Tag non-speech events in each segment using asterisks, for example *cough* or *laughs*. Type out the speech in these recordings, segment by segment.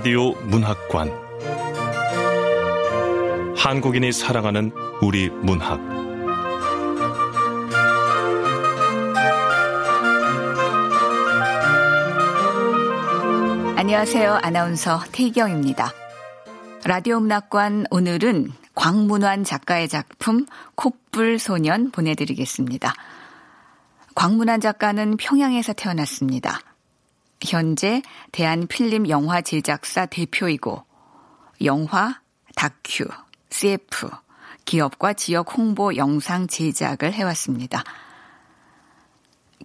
라디오 문학관 한국인이 사랑하는 우리 문학 안녕하세요. 아나운서 태경입니다. 라디오 문학관 오늘은 광문환 작가의 작품 콧불 소년 보내드리겠습니다. 광문환 작가는 평양에서 태어났습니다. 현재 대한필름 영화 제작사 대표이고 영화, 다큐, CF, 기업과 지역 홍보 영상 제작을 해왔습니다.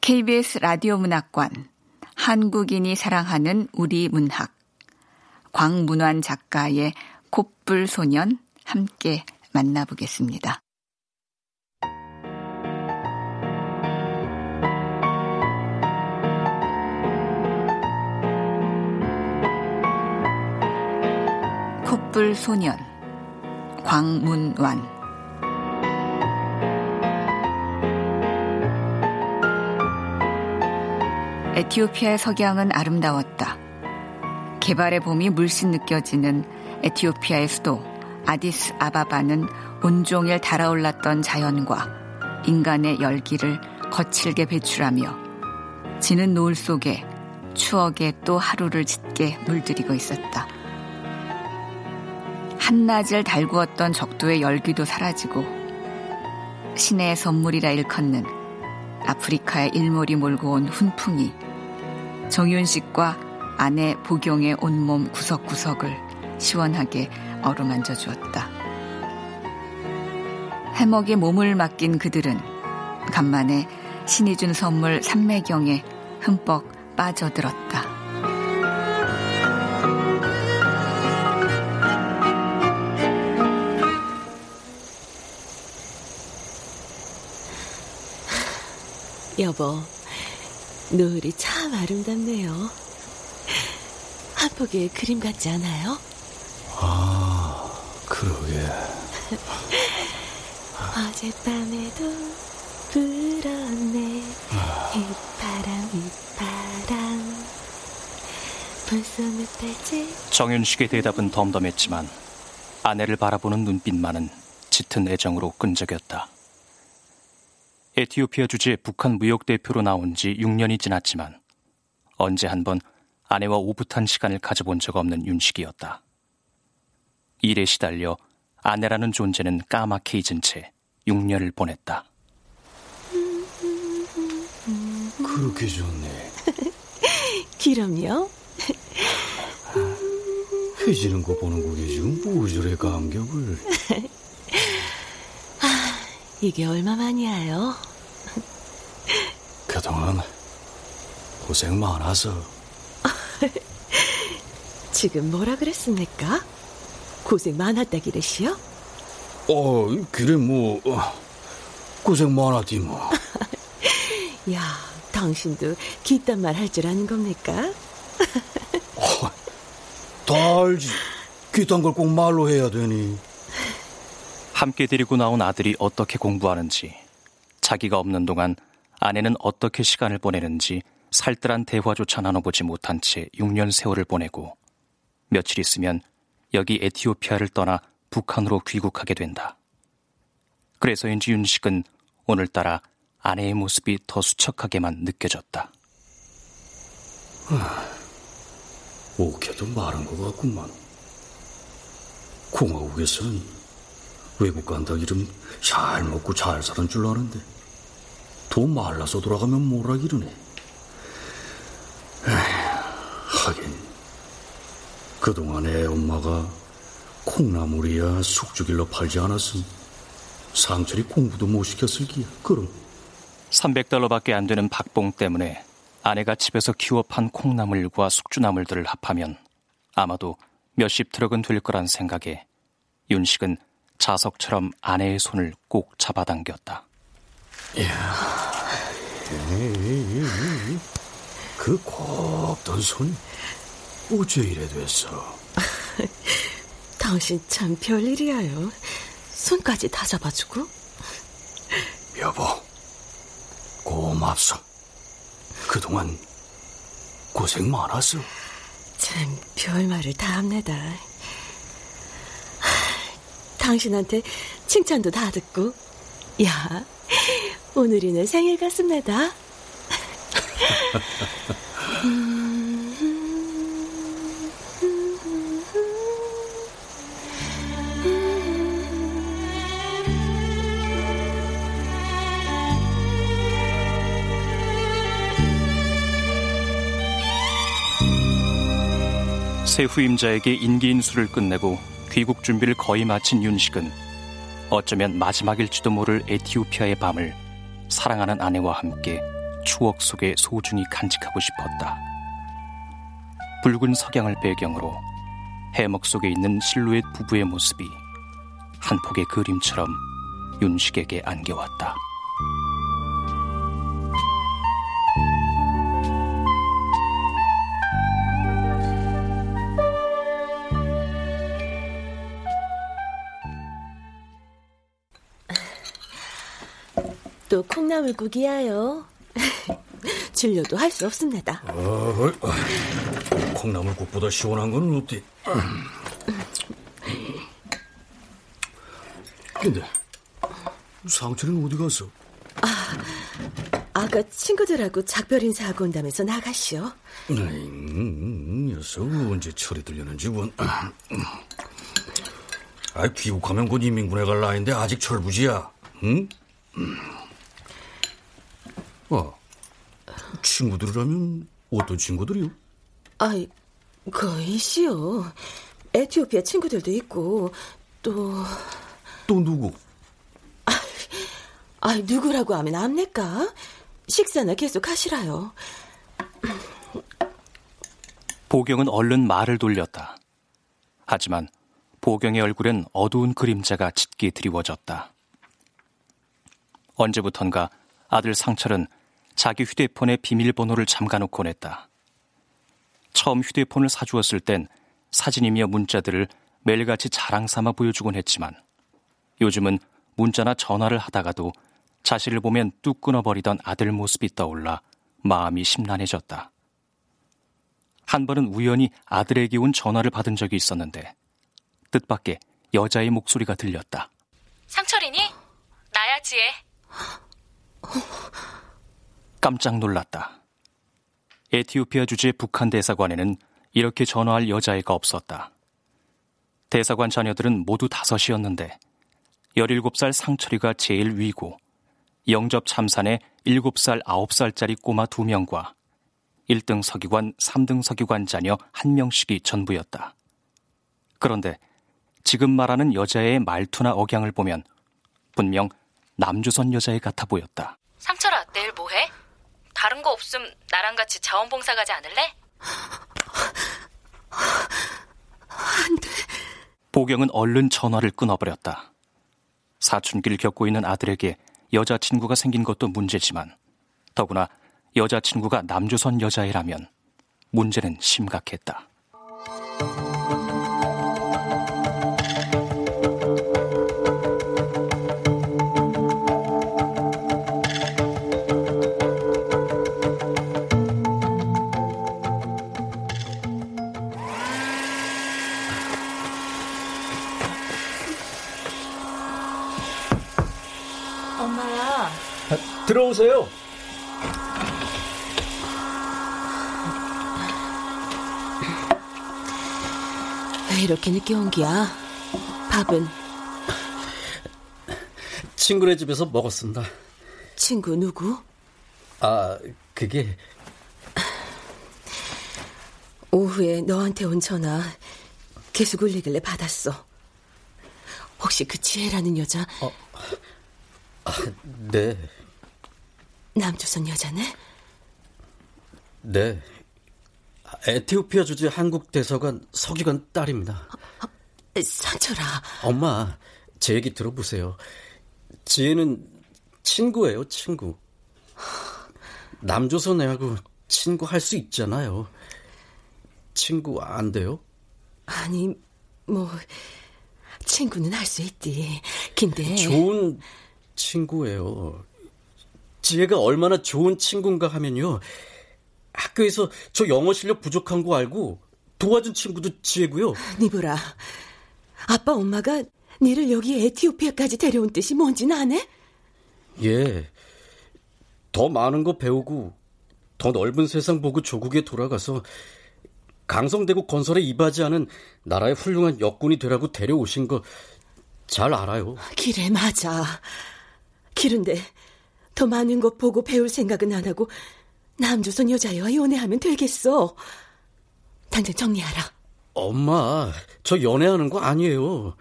KBS 라디오 문학관, 한국인이 사랑하는 우리 문학, 광문환 작가의 콧불 소년 함께 만나보겠습니다. 콧불 소년 광문완 에티오피아의 석양은 아름다웠다. 개발의 봄이 물씬 느껴지는 에티오피아의 수도 아디스 아바바는 온종일 달아올랐던 자연과 인간의 열기를 거칠게 배출하며 지는 노을 속에 추억의 또 하루를 짙게 물들이고 있었다. 한낮을 달구었던 적도의 열기도 사라지고 신의 선물이라 일컫는 아프리카의 일몰이 몰고 온 훈풍이 정윤식과 아내 보경의 온몸 구석구석을 시원하게 어루만져 주었다. 해먹에 몸을 맡긴 그들은 간만에 신이 준 선물 삼매경에 흠뻑 빠져들었다. 여보, 노을이 참 아름답네요. 한 폭의 그림 같지 않아요? 아, 그러게. *laughs* 어젯밤에도 불었네. 휘파람, 휘파람. 불쏘는 달지. 정윤식의 대답은 덤덤했지만 아내를 바라보는 눈빛만은 짙은 애정으로 끈적였다. 에티오피아 주재 북한 무역 대표로 나온 지 6년이 지났지만 언제 한 번 아내와 오붓한 시간을 가져본 적 없는 윤식이었다. 일에 시달려 아내라는 존재는 까맣게 잊은 채 6년을 보냈다. 그렇게 좋네. *laughs* 그럼요. 해지는 거 보는 거게 지금 뭐 저래 감격을. *laughs* 아, 이게 얼마만이야요? 그동안 *laughs* 고생 많아서. *laughs* 지금 뭐라 그랬습니까? 고생 많았다 기르시오? 어, 그래 뭐 어, 고생 많았디 뭐. *laughs* 야, 당신도 기딴 말 할 줄 아는 겁니까? 어, 다 알지. 귀딴 걸 꼭 말로 해야 되니. 함께 데리고 나온 아들이 어떻게 공부하는지, 자기가 없는 동안 아내는 어떻게 시간을 보내는지 살뜰한 대화조차 나눠보지 못한 채 6년 세월을 보내고 며칠 있으면 여기 에티오피아를 떠나 북한으로 귀국하게 된다. 그래서인지 윤식은 오늘따라 아내의 모습이 더 수척하게만 느껴졌다. 오케도 마른 것 같구만. 공화국에서는 외국 간다 이름 잘 먹고 잘 사는 줄 아는데 더 말라서 돌아가면 뭐라 기러네. 하긴 그동안 애 엄마가 콩나물이야 숙주길로 팔지 않았음 상철이 공부도 못 시켰을 기야. 그럼 300달러밖에 안 되는 박봉 때문에 아내가 집에서 키워 판 콩나물과 숙주나물들을 합하면 아마도 몇십 트럭은 될 거란 생각에 윤식은 자석처럼 아내의 손을 꼭 잡아당겼다. 그 곱던 손 어째 이래 됐어? *laughs* 당신 참 별일이야요. 손까지 다 잡아주고. 여보, 고맙소. 그동안 고생 많았어. 참 별말을 다 합니다. 당신한테 칭찬도 다 듣고. 야, 오늘이 내 생일 같습니다. 새 후임자에게 인기인수를 끝내고 귀국 준비를 거의 마친 윤식은 어쩌면 마지막일지도 모를 에티오피아의 밤을 사랑하는 아내와 함께 추억 속에 소중히 간직하고 싶었다. 붉은 석양을 배경으로 해먹 속에 있는 실루엣 부부의 모습이 한 폭의 그림처럼 윤식에게 안겨왔다. 또 콩나물국이야요. *laughs* 줄려도 할 수 없습니다. 어, 콩나물국보다 시원한 건 어때? 근데 상철이는 어디 갔어? 아까 친구들하고 작별 인사하고 온다면서 나가시오. 음, 녀석 언제 철이 들렸는지 원. 아, 귀국하면 곧 인민군에 갈 나이인데 아직 철부지야. 응? 아, 친구들이라면 어떤 친구들이요? 아이, 거이시오. 에티오피아 친구들도 있고, 또, 또 누구? 아 누구라고 하면 압니까? 식사나 계속 하시라요. 보경은 얼른 말을 돌렸다. 하지만 보경의 얼굴엔 어두운 그림자가 짙게 드리워졌다. 언제부턴가 아들 상철은 자기 휴대폰에 비밀번호를 잠가놓곤 했다. 처음 휴대폰을 사주었을 땐 사진이며 문자들을 매일같이 자랑 삼아 보여주곤 했지만 요즘은 문자나 전화를 하다가도 자신을 보면 뚝 끊어버리던 아들 모습이 떠올라 마음이 심란해졌다. 한 번은 우연히 아들에게 온 전화를 받은 적이 있었는데 뜻밖의 여자의 목소리가 들렸다. 상철이니? 나야 지혜. *laughs* 깜짝 놀랐다. 에티오피아 주재 북한 대사관에는 이렇게 전화할 여자애가 없었다. 대사관 자녀들은 모두 다섯이었는데 17살 상철이가 제일 위고 영접 참산에 7살, 9살짜리 꼬마 2명과 1등 서기관, 3등 서기관 자녀 1명씩이 전부였다. 그런데 지금 말하는 여자의 말투나 억양을 보면 분명 남조선 여자애 같아 보였다. 상철아, 내일 뭐 해? 다른 거 없음 나랑 같이 자원봉사 가지 않을래? 보경은 얼른 전화를 끊어버렸다. 사춘기를 겪고 있는 아들에게 여자친구가 생긴 것도 문제지만 더구나 여자친구가 남조선 여자애라면 문제는 심각했다. 들어오세요. 왜 이렇게 늦게 온 기야? 밥은 친구네 집에서 먹었습니다. 친구 누구? 아, 그게 오후에 너한테 온 전화 계속 울리길래 받았어. 혹시 그 지혜라는 여자 네. 남조선 여자네? 네. 에티오피아 주재 한국 대사관 서기관 딸입니다. 산철아. 엄마, 제 얘기 들어보세요. 지혜는 친구예요, 친구. 남조선 애하고 친구 할 수 있잖아요. 친구 안 돼요? 아니, 뭐, 친구는 할 수 있디. 근데. 좋은 친구예요. 지혜가 얼마나 좋은 친구인가 하면요. 학교에서 저 영어 실력 부족한 거 알고 도와준 친구도 지혜고요. 니보라, 아빠 엄마가 니를 여기 에티오피아까지 데려온 뜻이 뭔지는 아네? 예. 더 많은 거 배우고 더 넓은 세상 보고 조국에 돌아가서 강성대국 건설에 이바지하는 나라의 훌륭한 역군이 되라고 데려오신 거 잘 알아요. 그래, 맞아. 그런데 더 많은 것 보고 배울 생각은 안 하고 남조선 여자애와 연애하면 되겠어. 당장 정리하라. 엄마, 저 연애하는 거 아니에요.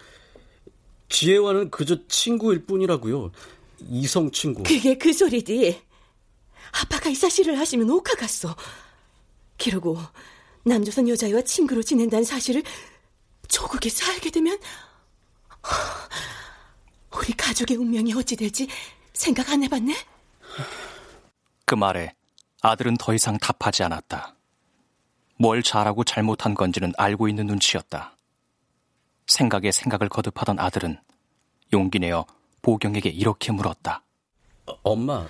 지혜와는 그저 친구일 뿐이라고요. 이성 친구. 그게 그 소리디. 아빠가 이 사실을 하시면 옥화갔어. 그러고 남조선 여자애와 친구로 지낸다는 사실을 조국에서 알게 되면 우리 가족의 운명이 어찌 될지 생각 안 해봤네? 그 말에 아들은 더 이상 답하지 않았다. 뭘 잘하고 잘못한 건지는 알고 있는 눈치였다. 생각에 생각을 거듭하던 아들은 용기 내어 보경에게 이렇게 물었다. 어, 엄마,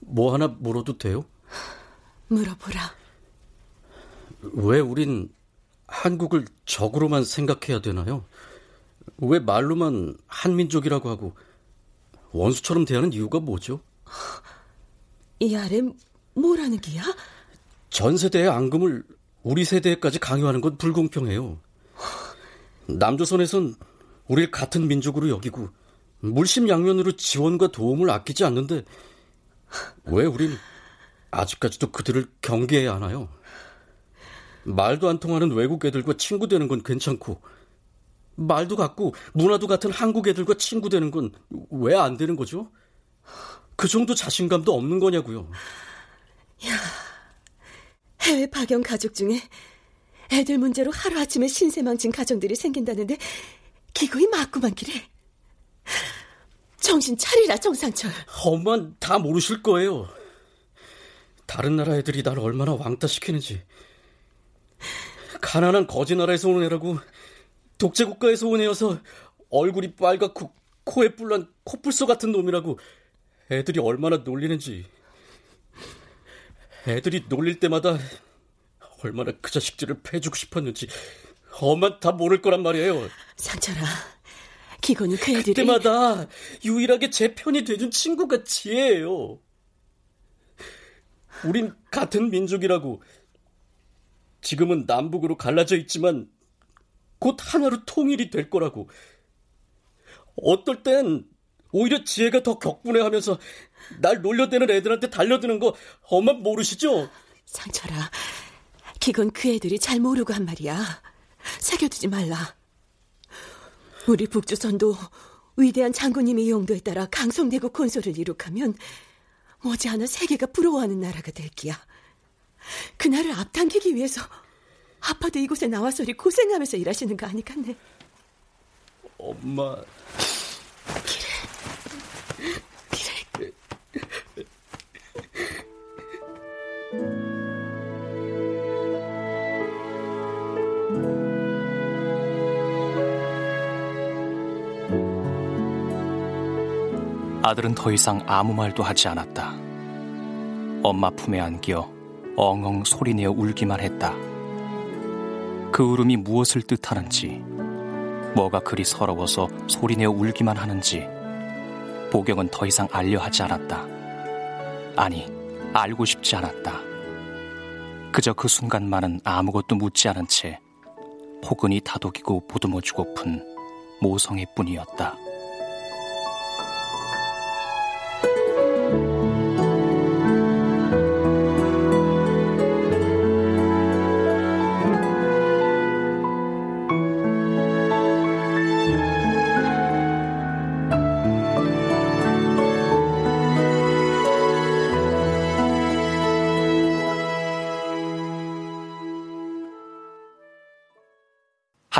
뭐 하나 물어도 돼요? 물어보라. 왜 우린 한국을 적으로만 생각해야 되나요? 왜 말로만 한민족이라고 하고 원수처럼 대하는 이유가 뭐죠? 이 아래 뭐라는 기야? 전 세대의 앙금을 우리 세대까지 강요하는 건 불공평해요. 남조선에선 우리를 같은 민족으로 여기고 물심양면으로 지원과 도움을 아끼지 않는데 왜 우린 아직까지도 그들을 경계해야 하나요? 말도 안 통하는 외국 애들과 친구 되는 건 괜찮고 말도 같고 문화도 같은 한국 애들과 친구 되는 건 왜 안 되는 거죠? 그 정도 자신감도 없는 거냐고요. 야, 해외 파견 가족 중에 애들 문제로 하루아침에 신세망친 가정들이 생긴다는데 기거이 맞구만 기래. 정신 차리라 정상철. 엄만 다 모르실 거예요. 다른 나라 애들이 날 얼마나 왕따 시키는지. 가난한 거지 나라에서 온 애라고 독재 국가에서 온 애여서 얼굴이 빨갛고 코에 뿔난 코뿔소 같은 놈이라고 애들이 얼마나 놀리는지. 애들이 놀릴 때마다 얼마나 그 자식들을 패주고 싶었는지 엄마 다 모를 거란 말이에요. 상철아, 기건이 그 애들이 그때마다 유일하게 제 편이 돼준 친구가 지혜예요. 우린 같은 민족이라고 지금은 남북으로 갈라져 있지만 곧 하나로 통일이 될 거라고. 어떨 땐 오히려 지혜가 더 격분해하면서 날 놀려대는 애들한테 달려드는 거 엄마 모르시죠? 상철아, 기건 그 애들이 잘 모르고 한 말이야. 새겨두지 말라. 우리 북조선도 위대한 장군님의 용도에 따라 강성대국 건설을 이룩하면 머지않아 세계가 부러워하는 나라가 될 기야. 그날을 앞당기기 위해서 아빠도 이곳에 나와서리 고생하면서 일하시는 거 아니겠네. 엄마. 아들은 더 이상 아무 말도 하지 않았다. 엄마 품에 안겨 엉엉 소리내어 울기만 했다. 그 울음이 무엇을 뜻하는지, 뭐가 그리 서러워서 소리내어 울기만 하는지, 보경은 더 이상 알려 하지 않았다. 아니, 알고 싶지 않았다. 그저 그 순간만은 아무것도 묻지 않은 채 포근히 다독이고 보듬어주고픈 모성애 뿐이었다.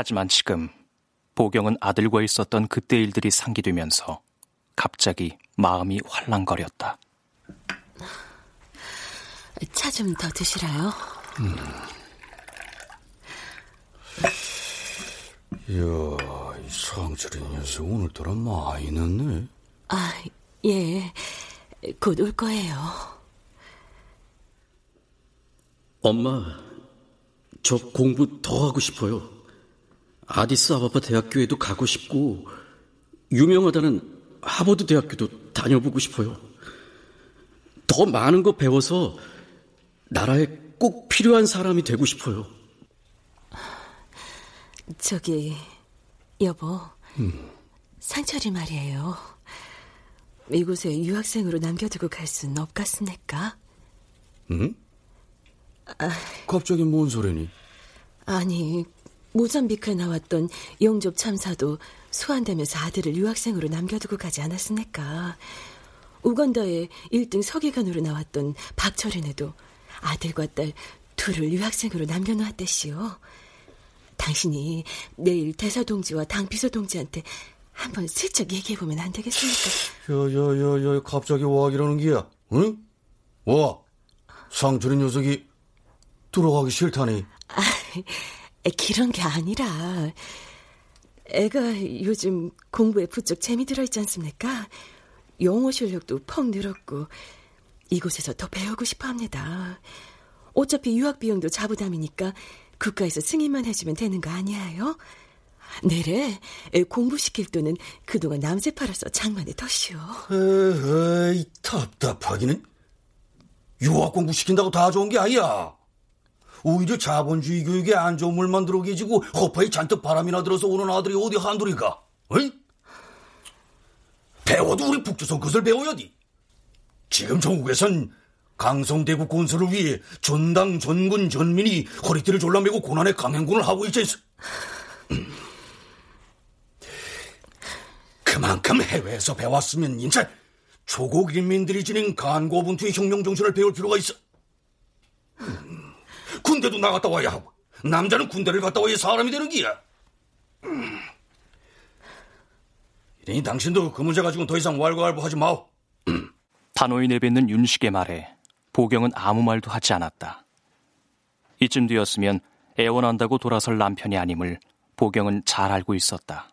하지만 지금 보경은 아들과 있었던 그때 일들이 상기되면서 갑자기 마음이 활랑거렸다. 차 좀 더 드시라요. 음. 이야, 이 상철이 녀석 오늘따라 많이 늦네. 아, 예. 곧 올 거예요. 엄마, 저 공부 더 하고 싶어요. 아디스 아바바 대학교에도 가고 싶고, 유명하다는 하버드 대학교도 다녀보고 싶어요. 더 많은 거 배워서 나라에 꼭 필요한 사람이 되고 싶어요. 저기, 여보. 음. 상철이 말이에요. 이곳에 유학생으로 남겨두고 갈 순 없겠습니까? 응? 아, 갑자기 뭔 소리니? 아니, 모잠비크에 나왔던 영접 참사도 소환되면서 아들을 유학생으로 남겨두고 가지 않았습니까? 우간다에 1등 서기관으로 나왔던 박철인에도 아들과 딸 둘을 유학생으로 남겨놓았대시오. 당신이 내일 대사동지와 당비서동지한테 한번 슬쩍 얘기해보면 안 되겠습니까? 야야야야 갑자기 와 이러는 기야 응? 와 상철이 녀석이 들어가기 싫다니 아, 그런 게 아니라 애가 요즘 공부에 부쩍 재미 들어 있지 않습니까? 영어 실력도 퍽 늘었고 이곳에서 더 배우고 싶어 합니다. 어차피 유학 비용도 자부담이니까 국가에서 승인만 해주면 되는 거 아니에요? 내래 공부시킬 돈은 그동안 남새 팔아서 장만에 덧시오. 에이 답답하기는 유학 공부 시킨다고 다 좋은 게 아니야. 오히려 자본주의 교육에 안 좋은 물만 들어 계지고 허파에 잔뜩 바람이나 들어서 오는 아들이 어디 한둘이가? 어이? 배워도 우리 북조선 것을 배워야지. 지금 전국에선 강성대국 건설을 위해 전당, 전군, 전민이 허리띠를 졸라매고 고난의 강행군을 하고 있지. *laughs* 그만큼 해외에서 배웠으면 인제 조국 인민들이 지닌 간고분투의 혁명 정신을 배울 필요가 있어. 음, 군대도 나갔다 와야 하고 남자는 군대를 갔다 와야 사람이 되는 기야. 음. 이러니 당신도 그 문제 가지고 더 이상 왈가왈부하지 마오. 단호히 내뱉는 윤식의 말에 보경은 아무 말도 하지 않았다. 이쯤 되었으면 애원한다고 돌아설 남편이 아님을 보경은 잘 알고 있었다.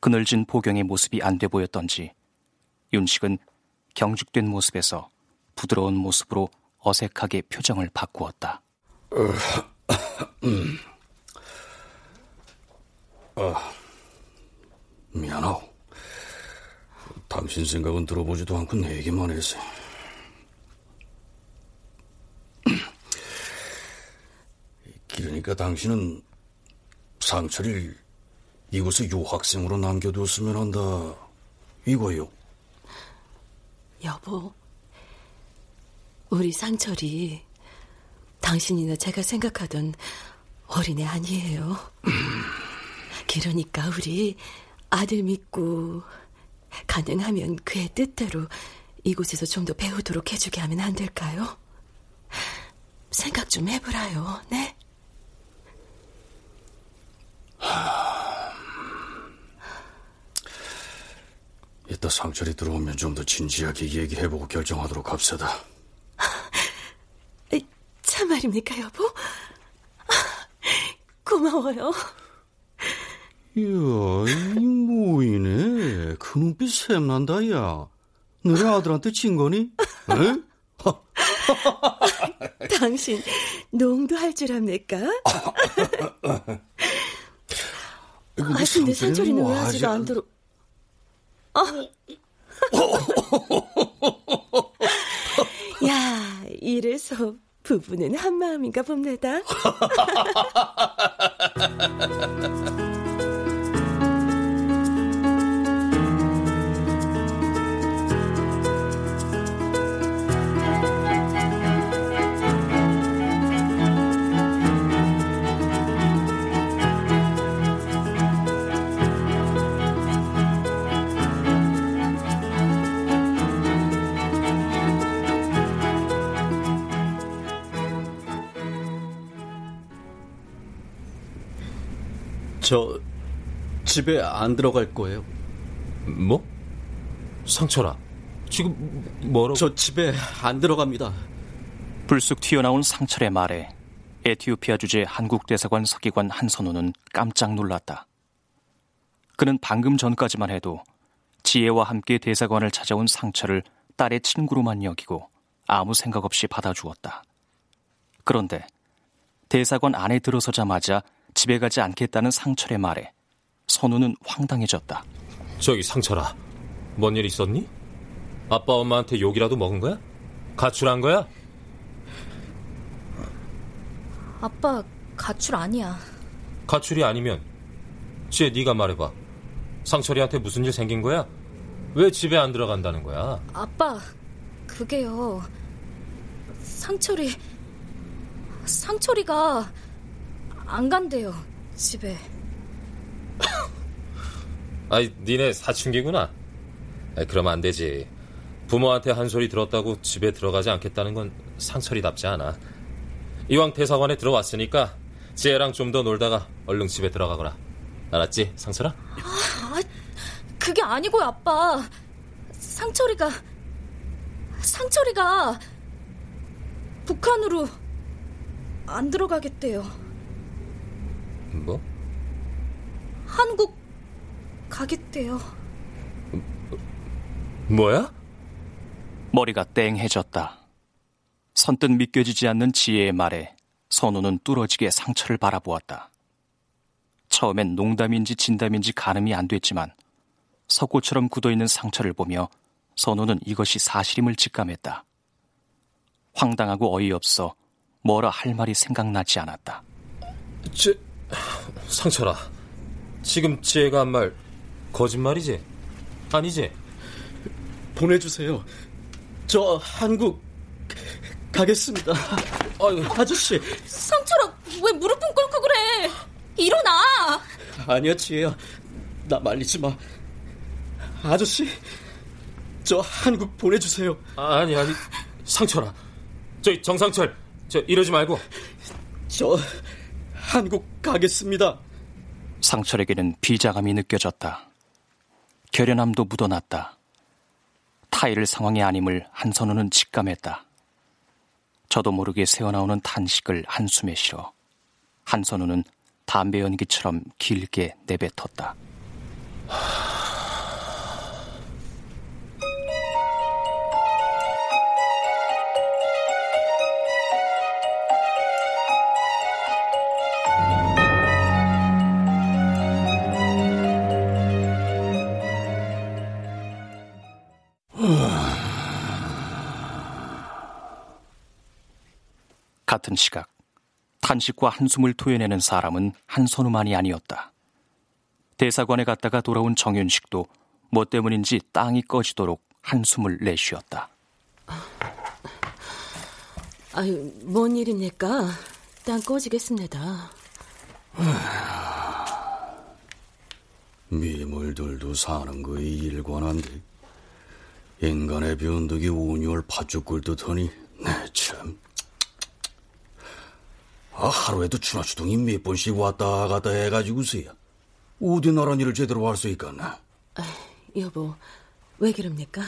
그늘진 보경의 모습이 안 돼 보였던지 윤식은 경직된 모습에서 부드러운 모습으로 어색하게 표정을 바꾸었다. 어, 음. 어, 미안하오. 당신 생각은 들어보지도 않고 내 얘기만 해서. 그러니까 당신은 상철을 이곳에 유학생으로 남겨두었으면 한다. 이거요. 여보, 우리 상철이 당신이나 제가 생각하던 어린애 아니에요. *clears throat* 그러니까 우리 아들 믿고 가능하면 그의 뜻대로 이곳에서 좀 더 배우도록 해주게 하면 안 될까요? 생각 좀 해보라요, 네? 이따 상철이 들어오면 좀 더 진지하게 얘기해보고 결정하도록 합시다. 참 말입니까, 여보? 고마워요. 이야, 이 모이네. 그 눈빛 샘난다, 야. 너네 아들한테 친 거니? 에? *laughs* 당신 농도 할 줄 압니까? 아, 근데 상철이는 왜 아직 안 들어? 아. 야, 이래서 부부는 한 마음인가 봅니다. *laughs* 저 집에 안 들어갈 거예요. 뭐? 상철아, 지금 뭐라고? 저 집에 안 들어갑니다. 불쑥 튀어나온 상철의 말에 에티오피아 주재 한국 대사관 서기관 한선우는 깜짝 놀랐다. 그는 방금 전까지만 해도 지혜와 함께 대사관을 찾아온 상철을 딸의 친구로만 여기고 아무 생각 없이 받아주었다. 그런데 대사관 안에 들어서자마자 집에 가지 않겠다는 상철의 말에 선우는 황당해졌다. 저기 상철아, 뭔 일 있었니? 아빠 엄마한테 욕이라도 먹은 거야? 가출한 거야? 아빠 가출 아니야. 가출이 아니면 지혜 네가 말해봐. 상철이한테 무슨 일 생긴 거야? 왜 집에 안 들어간다는 거야? 아빠 그게요. 상철이 상철이가 안 간대요 집에. *coughs* 아이 니네 사춘기구나. 아이, 그러면 안 되지. 부모한테 한 소리 들었다고 집에 들어가지 않겠다는 건 상철이답지 않아. 이왕 대사관에 들어왔으니까 지혜랑 좀 더 놀다가 얼른 집에 들어가거라. 알았지, 상철아? 아, 그게 아니고요, 아빠. 상철이가 상철이가 북한으로 안 들어가겠대요. 뭐? 한국 가겠대요. 뭐야? 머리가 땡해졌다. 선뜻 믿겨지지 않는 지혜의 말에 선우는 뚫어지게 상처를 바라보았다. 처음엔 농담인지 진담인지 가늠이 안 됐지만 석고처럼 굳어있는 상처를 보며 선우는 이것이 사실임을 직감했다. 황당하고 어이없어 뭐라 할 말이 생각나지 않았다. 제, 상철아, 지금 지혜가 한 말 거짓말이지? 아니지? 보내주세요. 저 한국 가겠습니다. 아유, 아저씨. 상철아, 왜 무릎은 꿇고 그래? 일어나! 아니야, 지혜야. 나 말리지 마. 아저씨, 저 한국 보내주세요. 아니, 아니, 상철아. 저기, 정상철, 저 이러지 말고. 저 한국 가겠습니다. 상철에게는 비자감이 느껴졌다. 결연함도 묻어났다. 타이를 상황이 아님을 한선우는 직감했다. 저도 모르게 새어나오는 탄식을 한숨에 실어 한선우는 담배 연기처럼 길게 내뱉었다. 같은 시각 탄식과 한숨을 토해내는 사람은 한선우만이 아니었다. 대사관에 갔다가 돌아온 정윤식도 뭐 때문인지 땅이 꺼지도록 한숨을 내쉬었다. 아유, 뭔 일입니까? 땅 꺼지겠습니다. *sighs* 미물들도 사는 거에 일관한데 인간의 변덕이 온열 팥죽 끓듯 하니 내참 아, 하루에도 준하주동이 몇 번씩 왔다 갔다 해가지고서야 어디 나란 일을 제대로 할 수 있겠나 아, 여보, 왜 그럽니까?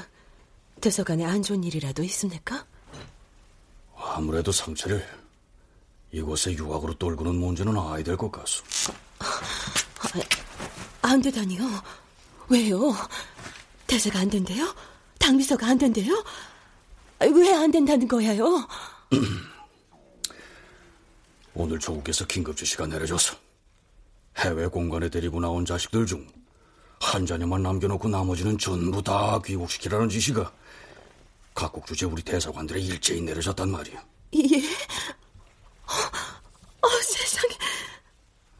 대서관에 안 좋은 일이라도 있습니까? 아무래도 상처를 이곳에 유학으로 떨구는 문제는 아야 될 것 같소. 안 되다니요. 왜요? 대세가 안 된대요? 당비서가 안 된대요? 왜 안 된다는 거야요? *clears throat* 오늘 조국에서 긴급 지시가 내려져서 해외 공간에 데리고 나온 자식들 중 한 자녀만 남겨놓고 나머지는 전부 다 귀국시키라는 지시가 각국 주재 우리 대사관들에 일제히 내려졌단 말이야. 예? 어, 세상에.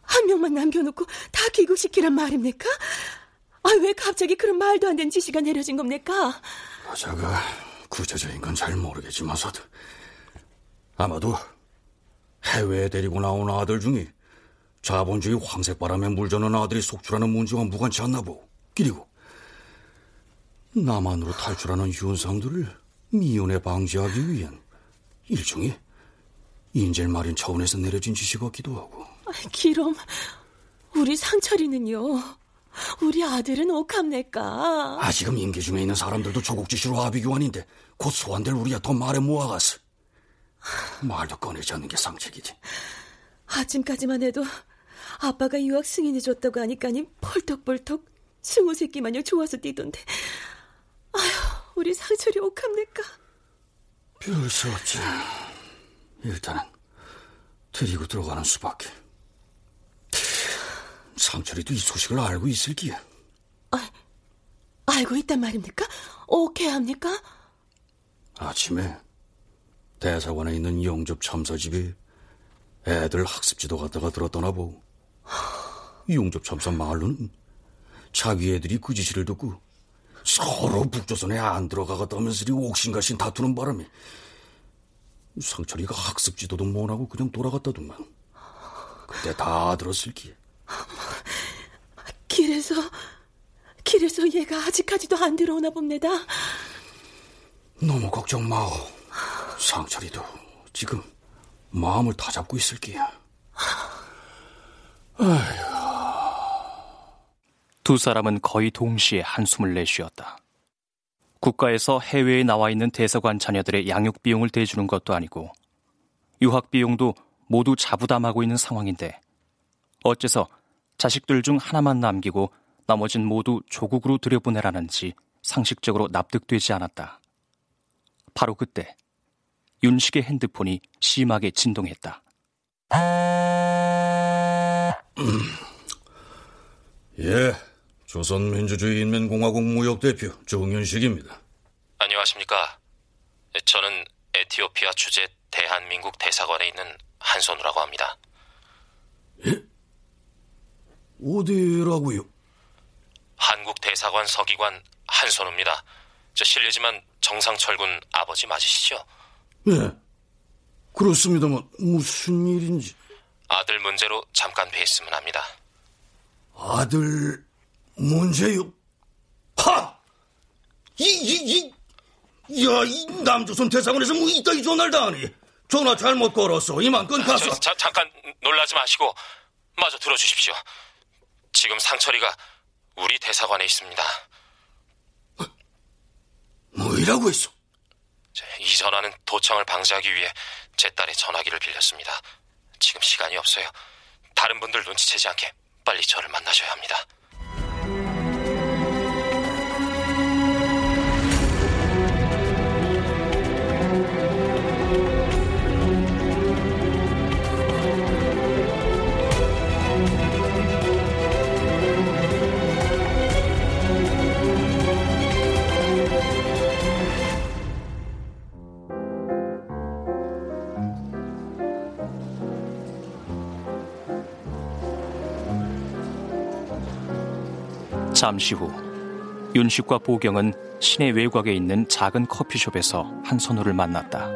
한 명만 남겨놓고 다 귀국시키란 말입니까? 아, 왜 갑자기 그런 말도 안 되는 지시가 내려진 겁니까? 여자가 구체적인 건 잘 모르겠지만서도 아마도 해외에 데리고 나온 아들 중에 자본주의 황색바람에 물드는 아들이 속출하는 문제와 무관치 않나 보고 그리고 남한으로 탈출하는 윤상들을 미연에 방지하기 위한 일종의 인질 마련 차원에서 내려진 지시 같기도 하고 아, 기럼 우리 상철이는요. 우리 아들은 옥합낼까? 아직은 임기 중에 있는 사람들도 조국 지시로 아비규환인데 곧 소환될 우리야 더 말에 모아갔어. 말도 꺼내지 않는 게 상책이지. 아침까지만 해도 아빠가 유학 승인해 줬다고 하니까니 펄떡펄떡 승우 새끼 마냥 좋아서 뛰던데. 아휴, 우리 상철이 옥합낼까? 별 수 없지. 일단은 데리고 들어가는 수밖에. 상철이도 이 소식을 알고 있을 기야. 아, 알고 있단 말입니까? 오케이 합니까? 아침에 대사관에 있는 영접 참사집에 애들 학습지도 갖다가 들었더나 보고 이 용접 참사 말로는 자기 애들이 그 지시를 듣고 서로 북조선에 안 들어가겠다면서 옥신각신 다투는 바람에 상철이가 학습 지도도 못하고 그냥 돌아갔다더만 그때 다 들었을기에 길에서 길에서 얘가 아직까지도 안 들어오나 봅니다. 너무 걱정 마오. 상철이도 지금 마음을 다 잡고 있을 게야. 두 사람은 거의 동시에 한숨을 내쉬었다. 국가에서 해외에 나와 있는 대사관 자녀들의 양육 비용을 대주는 것도 아니고 유학 비용도 모두 자부담하고 있는 상황인데 어째서 자식들 중 하나만 남기고 나머진 모두 조국으로 들여보내라는지 상식적으로 납득되지 않았다. 바로 그때 윤식의 핸드폰이 심하게 진동했다. 음. 예, 조선민주주의인민공화국 무역대표 정윤식입니다. 안녕하십니까. 저는 에티오피아 주재 대한민국 대사관에 있는 한선우라고 합니다. 예? 어디라고요? 한국 대사관 서기관 한선우입니다. 저 실례지만 정상철 군 아버지 맞으시죠? 예. 그렇습니다만 무슨 일인지. 아들 문제로 잠깐 뵀으면 합니다. 아들 문제요? 하! 이, 이, 이, 야, 이 남조선 대사관에서 뭐 이따위 전화를 다 하니? 전화 잘못 걸었어. 이만 끊가서. 저, 자, 잠깐 놀라지 마시고 마저 들어주십시오. 지금 상철이가 우리 대사관에 있습니다. 뭐이라고 했어? 이 전화는 도청을 방지하기 위해 제 딸의 전화기를 빌렸습니다. 지금 시간이 없어요. 다른 분들 눈치채지 않게 빨리 저를 만나셔야 합니다. 잠시 후 윤식과 보경은 시내 외곽에 있는 작은 커피숍에서 한선우를 만났다.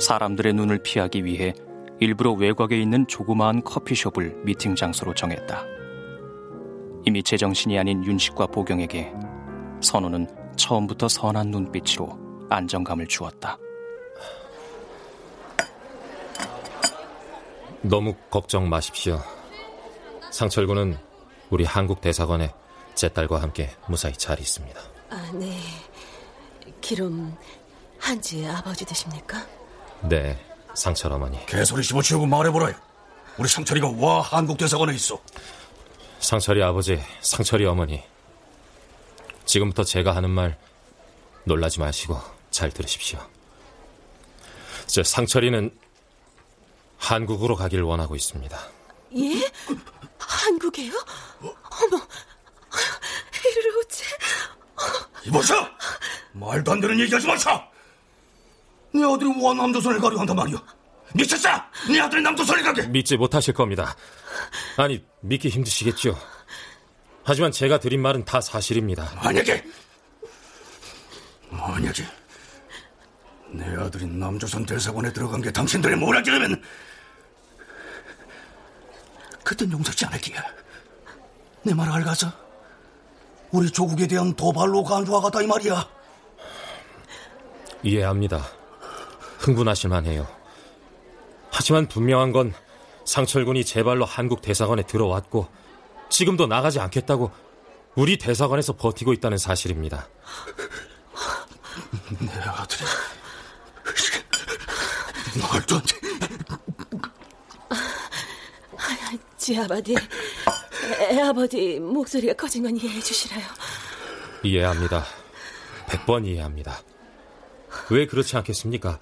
사람들의 눈을 피하기 위해 일부러 외곽에 있는 조그마한 커피숍을 미팅 장소로 정했다. 이미 제정신이 아닌 윤식과 보경에게 선우는 처음부터 선한 눈빛으로 안정감을 주었다. 너무 걱정 마십시오. 상철군은 우리 한국 대사관에 제 딸과 함께 무사히 잘 있습니다. 아, 네. 기름 한지의 아버지 되십니까? 네, 상철 어머니. 개소리 집어치우고 말해보라. 우리 상철이가 와 한국 대사관에 있어. 상철이 아버지, 상철이 어머니. 지금부터 제가 하는 말 놀라지 마시고 잘 들으십시오. 저 상철이는 한국으로 가길 원하고 있습니다. 예? 한국에요? 어머, 이를 어째? 이보자! 말도 안 되는 얘기하지 마자! 내 아들이 와 남조선을 가려 한단 말이야. 미쳤어! 내 아들이 남조선을 가게! 믿지 못하실 겁니다. 아니, 믿기 힘드시겠죠. 하지만 제가 드린 말은 다 사실입니다. 만약에, 만약에, 내 아들이 남조선 대사관에 들어간 게 당신들의 모락이라면, 그땐 용서치 않을게요. 내말 알가서? 우리 조국에 대한 도발로 간주와 같다 이 말이야. 이해합니다. 흥분하실 만 해요. 하지만 분명한 건 상철군이 제 발로 한국 대사관에 들어왔고 지금도 나가지 않겠다고 우리 대사관에서 버티고 있다는 사실입니다. 내 아들이 말도 안 돼. 지 아버지, 애 아버지 목소리가 커진 건 이해해 주시라요. 이해합니다. 백번 이해합니다. 왜 그렇지 않겠습니까?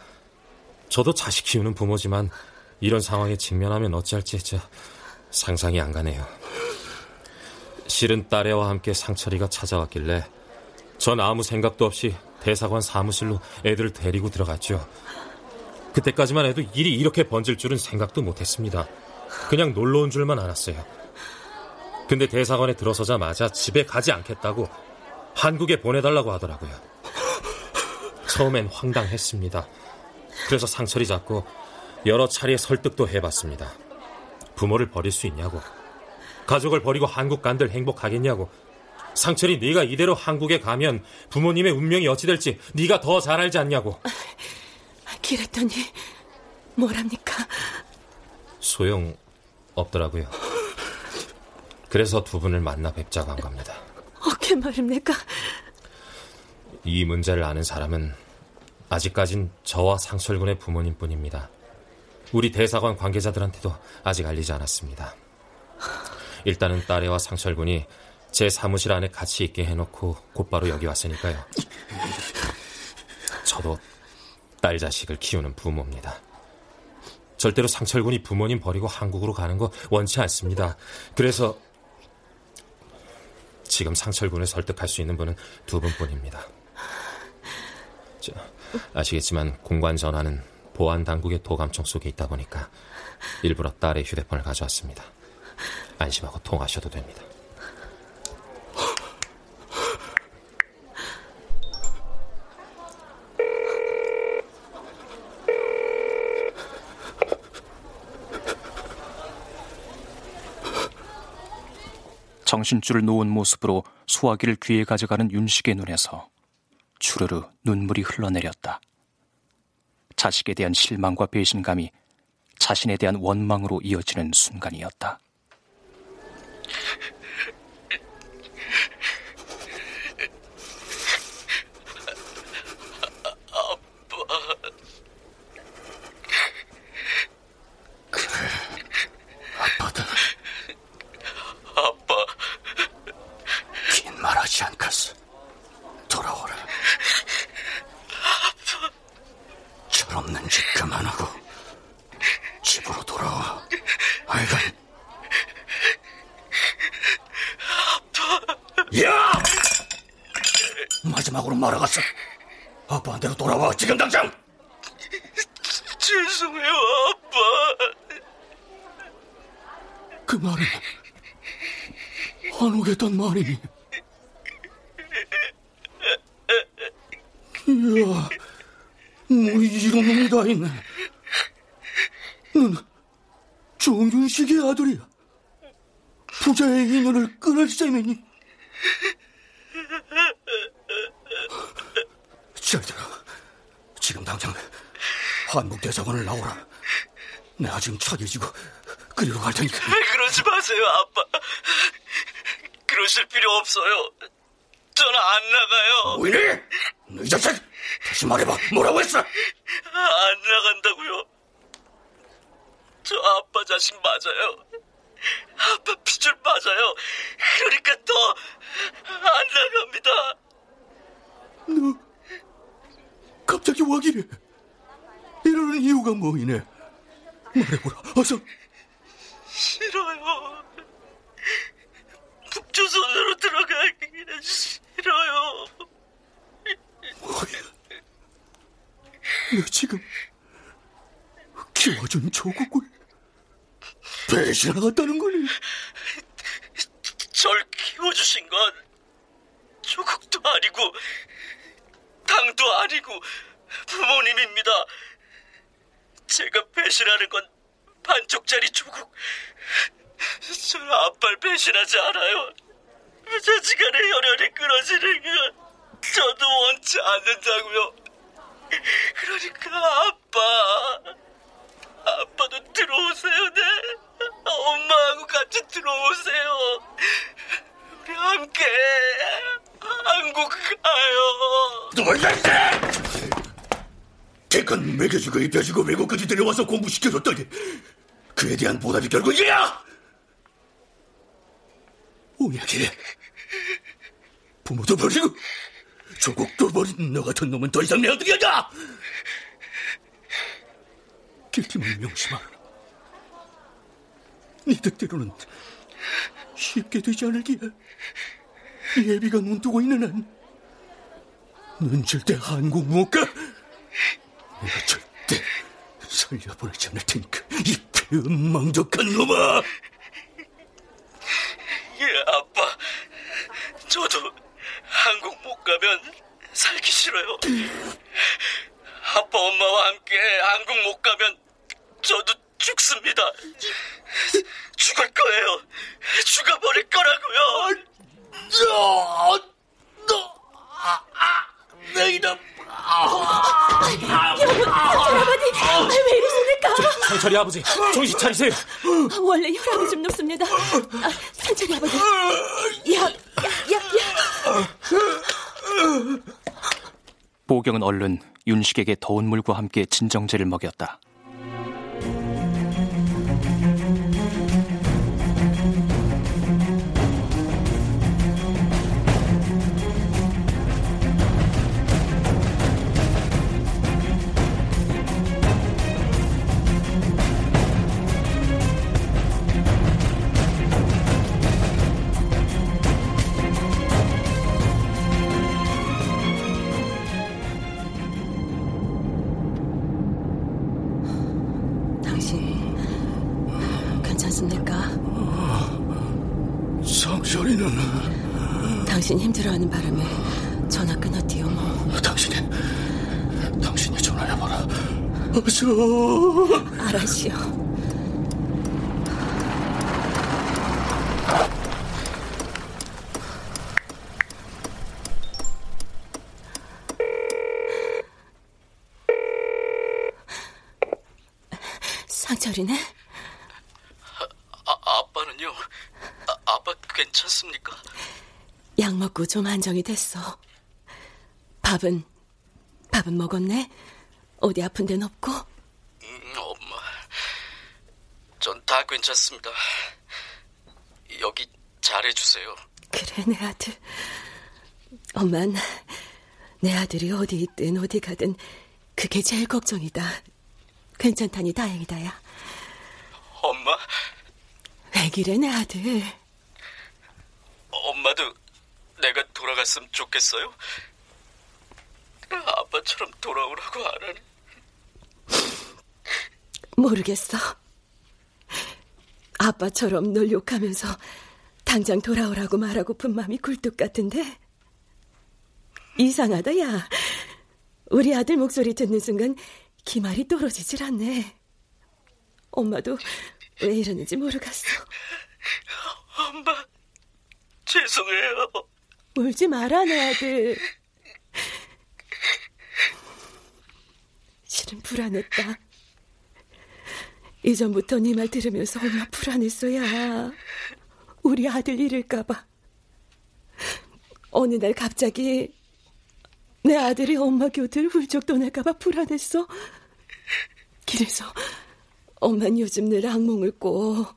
저도 자식 키우는 부모지만 이런 상황에 직면하면 어찌할지 저 상상이 안 가네요. 실은 딸애와 함께 상철이가 찾아왔길래 전 아무 생각도 없이 대사관 사무실로 애들을 데리고 들어갔죠. 그때까지만 해도 일이 이렇게 번질 줄은 생각도 못했습니다. 그냥 놀러 온 줄만 알았어요. 근데 대사관에 들어서자마자 집에 가지 않겠다고 한국에 보내달라고 하더라고요. 처음엔 황당했습니다. 그래서 상처리 잡고 여러 차례 설득도 해봤습니다. 부모를 버릴 수 있냐고. 가족을 버리고 한국 간들 행복하겠냐고. 상철이 네가 이대로 한국에 가면 부모님의 운명이 어찌 될지 네가 더 잘 알지 않냐고. 그랬더니 뭐랍니까? 소용 없더라고요. 그래서 두 분을 만나 뵙자고 한 겁니다. 어떻게 말입니까? 이 문제를 아는 사람은 아직까진 저와 상철군의 부모님뿐입니다. 우리 대사관 관계자들한테도 아직 알리지 않았습니다. 일단은 딸애와 상철군이 제 사무실 안에 같이 있게 해놓고 곧바로 여기 왔으니까요. 저도 딸 자식을 키우는 부모입니다. 절대로 상철군이 부모님 버리고 한국으로 가는 거 원치 않습니다. 그래서 지금 상철군을 설득할 수 있는 분은 두 분뿐입니다. 저, 아시겠지만 공관 전화는 보안 당국의 도감청 속에 있다 보니까 일부러 딸의 휴대폰을 가져왔습니다. 안심하고 통화하셔도 됩니다. 정신줄을 놓은 모습으로 수화기를 귀에 가져가는 윤식의 눈에서 주르르 눈물이 흘러내렸다. 자식에 대한 실망과 배신감이 자신에 대한 원망으로 이어지는 순간이었다. 아빠. 긴 말하지 않겠어. 돌아오라. 아빠. 철없는 짓 그만하고 집으로 돌아와. 아이가. 아빠. 야! 마지막으로 말아갔어. 아빠한테로 돌아와 지금 당장. 죄송해요, 아빠. 그 말은 안 오겠단 말이니. 이야, 뭐 이런 놈이 다 있네. 넌 정윤식의 아들이야. 부자의 인연을 끊을 셈이니. 잘 들어. 지금 당장 한국 대사관을 나오라. 내가 지금 차려지고 그리로 갈 테니까. 그러지 마세요, 아빠. 그러실 필요 없어요. 저는 안 나가요. 왜? 너이 자식! 다시 말해봐. 뭐라고 했어? 안 나간다고요. 저 아빠 자식 맞아요. 아빠 핏줄 맞아요. 그러니까 더 안 나갑니다. 너 갑자기 와기래. 이러는 뭐이네? 말해보라. 어서. 싫어요. 북조선으로 들어가기 싫어요. 너 지금 키워준 조국을 배신하겠다는 거니? 원하는 건 반쪽짜리 조국. 저는 아빠를 배신하지 않아요. 자지간에 연연이 끊어지는 건 저도 원치 않는다고요. 그러니까 아빠, 아빠도 들어오세요, 네. 엄마하고 같이 들어오세요. 우리 함께 한국 가요. 놀랐지? 개껏 먹여주고 입혀주고 외국까지 데려와서 공부시켜줬더니 그에 대한 보답이 결국 이야! 오야기 부모도 버리고 조국도 버린 너 같은 놈은 더 이상 내 아들이 아니다! 길팀을 명심하라. 네 뜻대로는 쉽게 되지 않을기에 예비가 눈 뜨고 있는 한넌 절대 한국 못 가. 내가 절대 살려보내지 않을 테니까 이 배은망덕한 놈아. 예, 아빠. 저도 한국 못 가면 살기 싫어요. 아빠, 엄마와 함께 한국 못 가면 저도 죽습니다. 죽을 거예요. 죽어버릴 거라고요. 너, 너, 아, 아, 내 이름. 여러분, 할아버지, 왜 이러십니까? 상철이 아버지, 정신 차리세요. 원래 혈압이 좀 높습니다. 아, 상철이 아버지, 약, 약, 약, 약. 보경은 얼른 윤식에게 더운 물과 함께 진정제를 먹였다. 상철이네? 아, 아빠는요? 아, 아빠 괜찮습니까? 약 먹고 좀 안정이 됐어. 밥은 밥은 먹었네? 어디 아픈 데는 없고? 음, 엄마. 전 다 괜찮습니다. 여기 잘해주세요. 그래 내 아들. 엄만 내 아들이 어디 있든 어디 가든 그게 제일 걱정이다. 괜찮다니 다행이다야. 엄마, 왜 그래 내 아들? 엄마도 내가 돌아갔으면 좋겠어요? 아빠처럼 돌아오라고 안 하네. 모르겠어. 아빠처럼 널 욕하면서 당장 돌아오라고 말하고픈 마음이 굴뚝 같은데 이상하다 야. 우리 아들 목소리 듣는 순간 기말이 떨어지질 않네. 엄마도 왜 이러는지 모르겠어. 엄마, 죄송해요. 울지 마라 내 아들. 실은 불안했다. 이전부터 네 말 들으면서 엄마 불안했어야. 우리 아들 잃을까봐. 어느 날 갑자기 내 아들이 엄마 곁을 훌쩍 떠날까봐 불안했어. 그래서 엄만 요즘 늘 악몽을 꿔.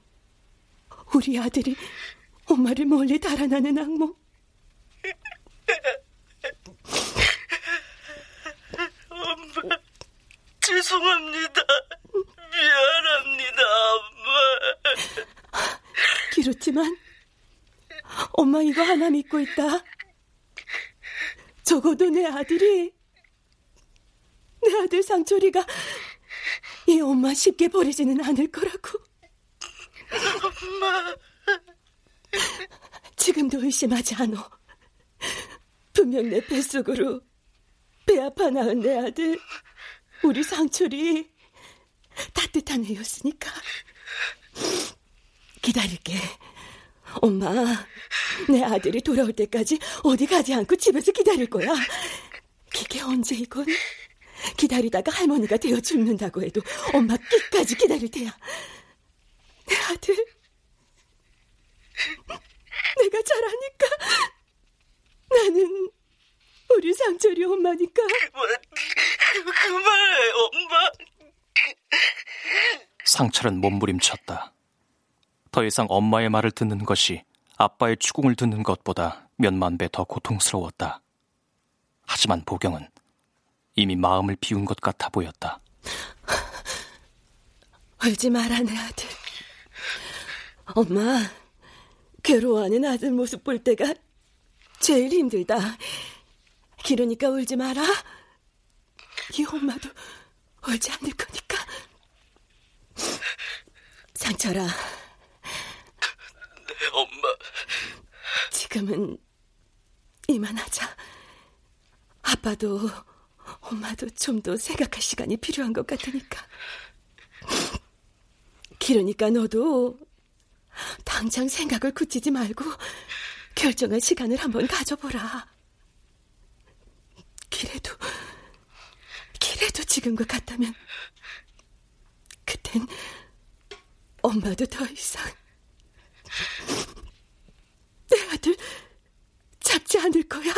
우리 아들이 엄마를 멀리 달아나는 악몽. 엄마, 죄송합니다. 미안합니다, 엄마. 그렇지만 엄마 이거 하나 믿고 있다. 적어도 내 아들이 내 아들 상철이가 이 엄마 쉽게 버리지는 않을 거라고. 엄마. 지금도 의심하지 않어. 분명 내 뱃속으로 배 아파 낳은 내 아들 우리 상철이 따뜻한 애였으니까 기다릴게. 엄마, 내 아들이 돌아올 때까지 어디 가지 않고 집에서 기다릴 거야. 그게 언제이건 기다리다가 할머니가 되어 죽는다고 해도 엄마 끝까지 기다릴 테야. 내 아들, 내가 잘하니까 나는 우리 상철이 엄마니까. 그만, 그만해, 엄마. 상철은 몸부림쳤다. 더 이상 엄마의 말을 듣는 것이 아빠의 추궁을 듣는 것보다 몇만 배 더 고통스러웠다. 하지만 보경은 이미 마음을 비운 것 같아 보였다. *laughs* 울지 마라, 내 아들. 엄마, 괴로워하는 아들 모습 볼 때가 제일 힘들다. 그러니까 울지 마라. 이 엄마도 울지 않을 거니까. 상철아. 내 엄마. 지금은 이만하자. 아빠도 엄마도 좀 더 생각할 시간이 필요한 것 같으니까. 그러니까 너도 당장 생각을 굳히지 말고 결정할 시간을 한번 가져보라. 그래도, 그래도 지금과 같다면 그땐 엄마도 더 이상 내 아들 잡지 않을 거야.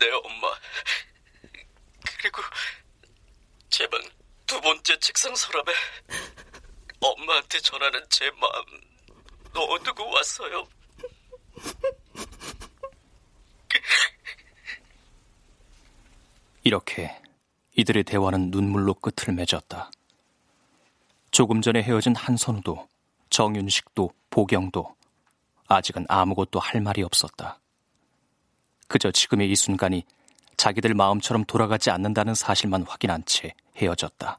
내 엄마. 그리고 제 방 두 번째 책상 서랍에 엄마한테 전하는 제 마음 넣어두고 왔어요. 이렇게 이들의 대화는 눈물로 끝을 맺었다. 조금 전에 헤어진 한선우도 정윤식도 보경도 아직은 아무것도 할 말이 없었다. 그저 지금의 이 순간이 자기들 마음처럼 돌아가지 않는다는 사실만 확인한 채 헤어졌다.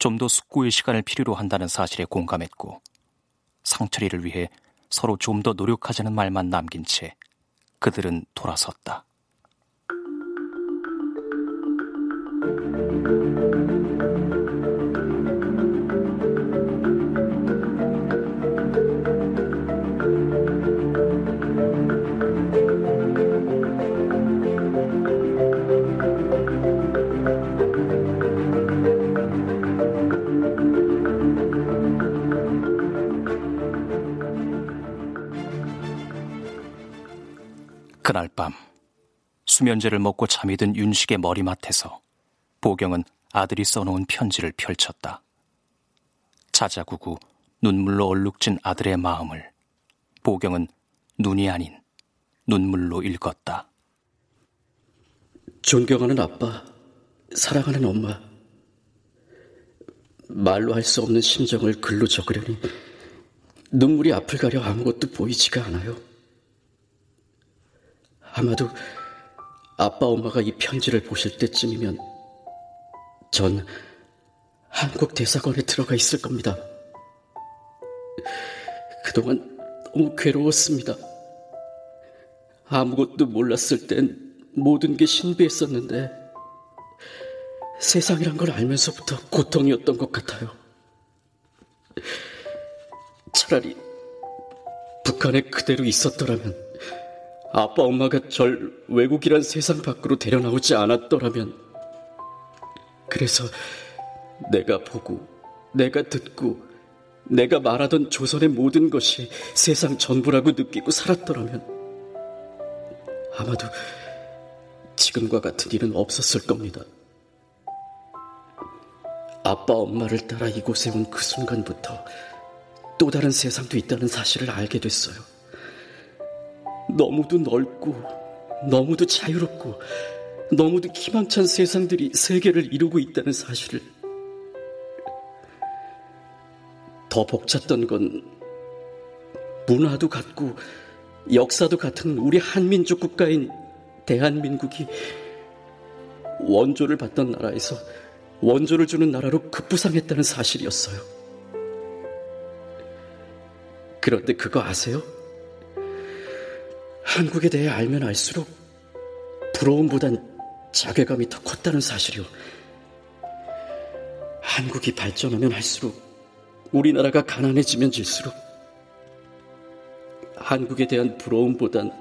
좀 더 숙고의 시간을 필요로 한다는 사실에 공감했고 상철이를 위해 서로 좀 더 노력하자는 말만 남긴 채 그들은 돌아섰다. 그날 밤 수면제를 먹고 잠이 든 윤식의 머리맡에서 보경은 아들이 써놓은 편지를 펼쳤다. 자자구구 눈물로 얼룩진 아들의 마음을 보경은 눈이 아닌 눈물로 읽었다. 존경하는 아빠, 사랑하는 엄마. 말로 할 수 없는 심정을 글로 적으려니 눈물이 앞을 가려 아무것도 보이지가 않아요. 아마도 아빠 엄마가 이 편지를 보실 때쯤이면 전 한국 대사관에 들어가 있을 겁니다. 그동안 너무 괴로웠습니다. 아무것도 몰랐을 땐 모든 게 신비했었는데 세상이란 걸 알면서부터 고통이었던 것 같아요. 차라리 북한에 그대로 있었더라면 아빠 엄마가 절 외국이란 세상 밖으로 데려나오지 않았더라면 그래서 내가 보고 내가 듣고 내가 말하던 조선의 모든 것이 세상 전부라고 느끼고 살았더라면 아마도 지금과 같은 일은 없었을 겁니다. 아빠 엄마를 따라 이곳에 온 그 순간부터 또 다른 세상도 있다는 사실을 알게 됐어요. 너무도 넓고 너무도 자유롭고 너무도 희망찬 세상들이 세계를 이루고 있다는 사실을 더 벅찼던 건 문화도 같고 역사도 같은 우리 한민족 국가인 대한민국이 원조를 받던 나라에서 원조를 주는 나라로 급부상했다는 사실이었어요. 그런데 그거 아세요? 한국에 대해 알면 알수록 부러움보단 자괴감이 더 컸다는 사실이요. 한국이 발전하면 할수록 우리나라가 가난해지면 질수록 한국에 대한 부러움보단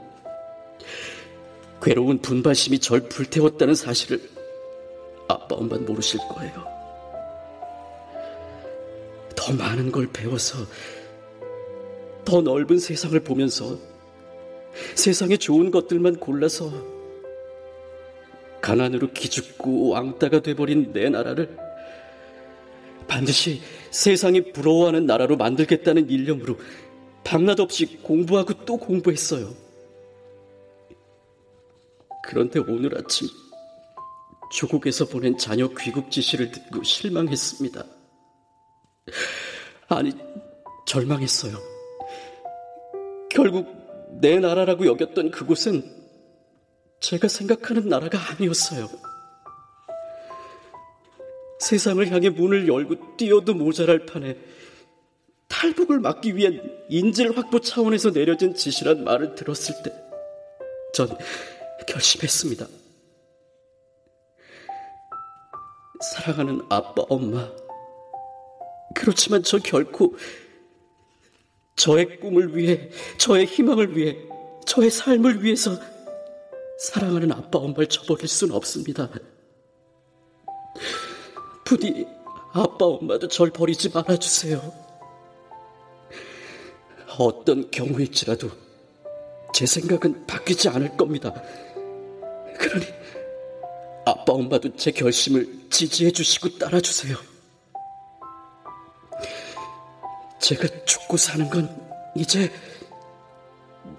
괴로운 분발심이 절 불태웠다는 사실을 아빠 엄마는 모르실 거예요. 더 많은 걸 배워서 더 넓은 세상을 보면서 세상에 좋은 것들만 골라서 가난으로 기죽고 왕따가 돼버린 내 나라를 반드시 세상이 부러워하는 나라로 만들겠다는 일념으로 밤낮 없이 공부하고 또 공부했어요. 그런데 오늘 아침 조국에서 보낸 자녀 귀국 지시를 듣고 실망했습니다. 아니, 절망했어요. 결국 내 나라라고 여겼던 그곳은 제가 생각하는 나라가 아니었어요. 세상을 향해 문을 열고 뛰어도 모자랄 판에 탈북을 막기 위한 인질 확보 차원에서 내려진 지시란 말을 들었을 때, 전 결심했습니다. 사랑하는 아빠, 엄마. 그렇지만 저 결코 저의 꿈을 위해, 저의 희망을 위해, 저의 삶을 위해서 사랑하는 아빠, 엄마를 저버릴 수는 없습니다. 부디 아빠, 엄마도 절 버리지 말아주세요. 어떤 경우일지라도 제 생각은 바뀌지 않을 겁니다. 그러니 아빠, 엄마도 제 결심을 지지해 주시고 따라주세요. 제가 죽고 사는 건 이제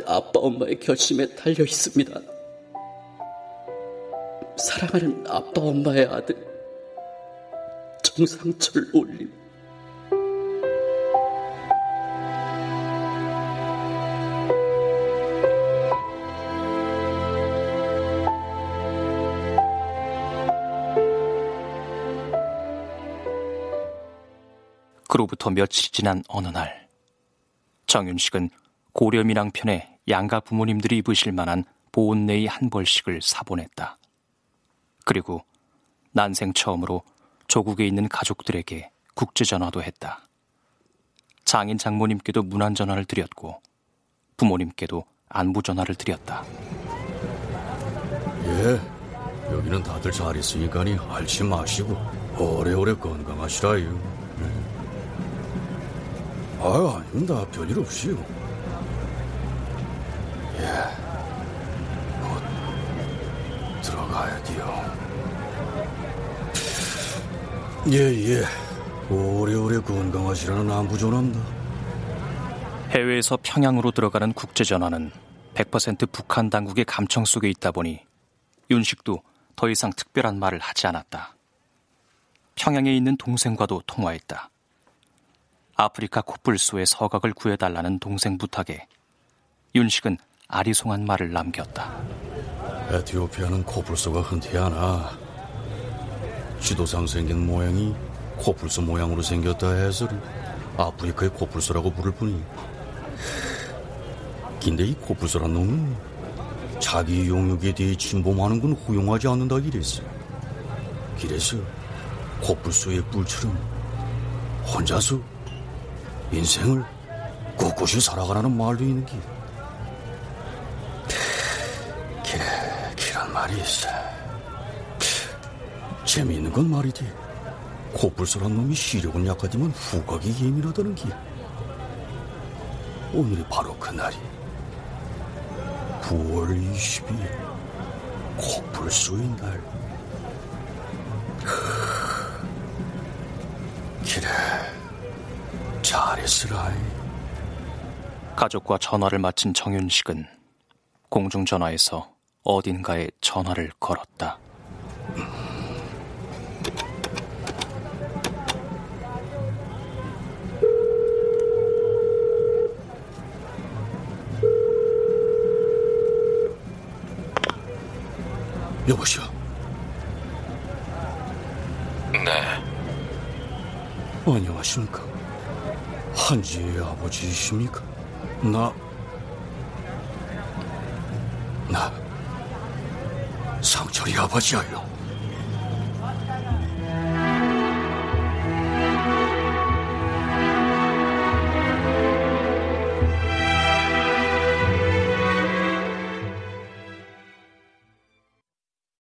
아빠, 엄마의 결심에 달려 있습니다. 사랑하는 아빠, 엄마의 아들, 정상철 올림. 그로부터 며칠이 지난 어느 날, 정윤식은 고려민항편에 양가 부모님들이 입으실 만한 보온내의 한 벌씩을 사보냈다. 그리고 난생 처음으로 조국에 있는 가족들에게 국제전화도 했다. 장인 장모님께도 문안전화를 드렸고 부모님께도 안부전화를 드렸다. 예, 여기는 다들 잘 있으니까니 앓지 마시고 오래오래 건강하시라요. 아유, 아닙니다. 별일 없이요. 예, 곧 들어가야 돼요. 예, 예. 오래오래 건강하시라는 안부 전합니다. 해외에서 평양으로 들어가는 국제 전화는 100% 북한 당국의 감청 속에 있다 보니 윤식도 더 이상 특별한 말을 하지 않았다. 평양에 있는 동생과도 통화했다. 아프리카 코뿔소의 서각을 구해달라는 동생 부탁에 윤식은 아리송한 말을 남겼다. 에티오피아는 코뿔소가 흔치 않아. 지도상 생긴 모양이 코뿔소 모양으로 생겼다 해서 아프리카의 코뿔소라고 부를 뿐이. 근데 이 코뿔소란 놈은 자기 용역에 대해 침범하는 건 허용하지 않는다 이랬어. 그래서 코뿔소의 뿔처럼 혼자서 인생을 꿋꿋이 살아가라는 말도 있는 게. 그래, 그런 말이 있어. 재미있는 건 말이지. 코뿔소란 놈이 시력은 약하지만 후각이 예민하다는 게. 오늘이 바로 그날이. 9월 20일 코뿔소의 날. 그래, 잘했으라. 가족과 전화를 마친 정윤식은 공중전화에서 어딘가에 전화를 걸었다. 여보시오. 네. 안녕하십니까. 한지의 아버지이십니까? 나, 나, 상철이 아버지야요.